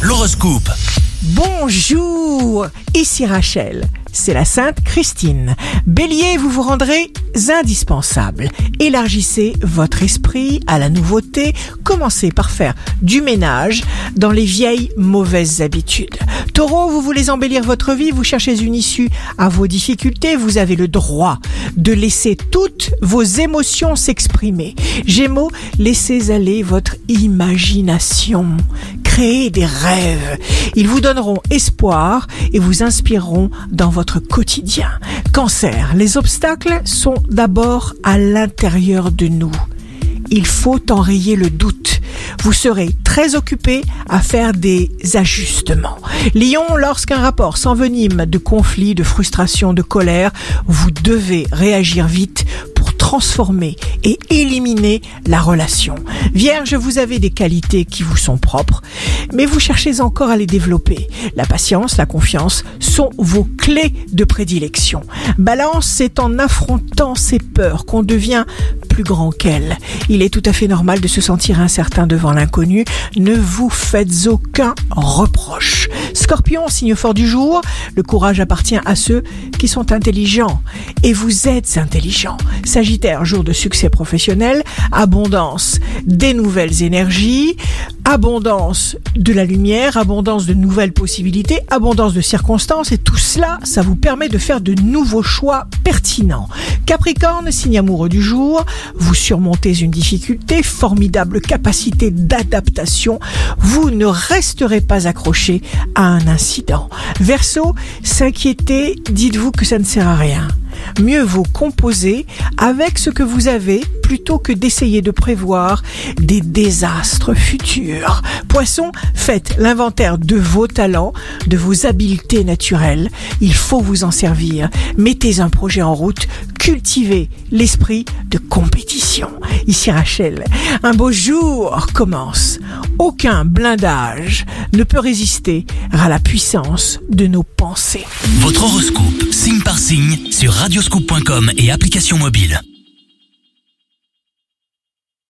L'horoscope. Bonjour, ici Rachel. C'est la Sainte Christine. Bélier, vous vous rendrez indispensable. Élargissez votre esprit à la nouveauté. Commencez par faire du ménage dans les vieilles mauvaises habitudes. Taureau, vous voulez embellir votre vie, vous cherchez une issue à vos difficultés, vous avez le droit de laisser toutes vos émotions s'exprimer. Gémeaux, laissez aller votre imagination. Créez des rêves. Ils vous donneront espoir et vous inspireront dans votre quotidien. Cancer, les obstacles sont d'abord à l'intérieur de nous. Il faut enrayer le doute. Vous serez très occupé à faire des ajustements. Lion, lorsqu'un rapport s'envenime de conflits, de frustration, de colère, vous devez réagir vite transformer et éliminer la relation. Vierge, vous avez des qualités qui vous sont propres, mais vous cherchez encore à les développer. La patience, la confiance sont vos clés de prédilection. Balance, c'est en affrontant ses peurs qu'on devient grand qu'elle. Il est tout à fait normal de se sentir incertain devant l'inconnu. Ne vous faites aucun reproche. Scorpion, signe fort du jour, le courage appartient à ceux qui sont intelligents. Et vous êtes intelligent. Sagittaire, jour de succès professionnel, abondance des nouvelles énergies, abondance de la lumière, abondance de nouvelles possibilités, abondance de circonstances et tout cela, ça vous permet de faire de nouveaux choix pertinents. Capricorne, signe amoureux du jour, vous surmontez une difficulté, formidable capacité d'adaptation, vous ne resterez pas accroché à un incident. Verseau, s'inquiéter, dites-vous que ça ne sert à rien. Mieux vaut composer avec ce que vous avez plutôt que d'essayer de prévoir des désastres futurs. Poisson, faites l'inventaire de vos talents, de vos habiletés naturelles. Il faut vous en servir. Mettez un projet en route. Cultivez l'esprit de compétition. Ici Rachel, un beau jour commence. Aucun blindage ne peut résister à la puissance de nos pensées. Votre horoscope, signe par signe, sur radioscoop.com et application mobile.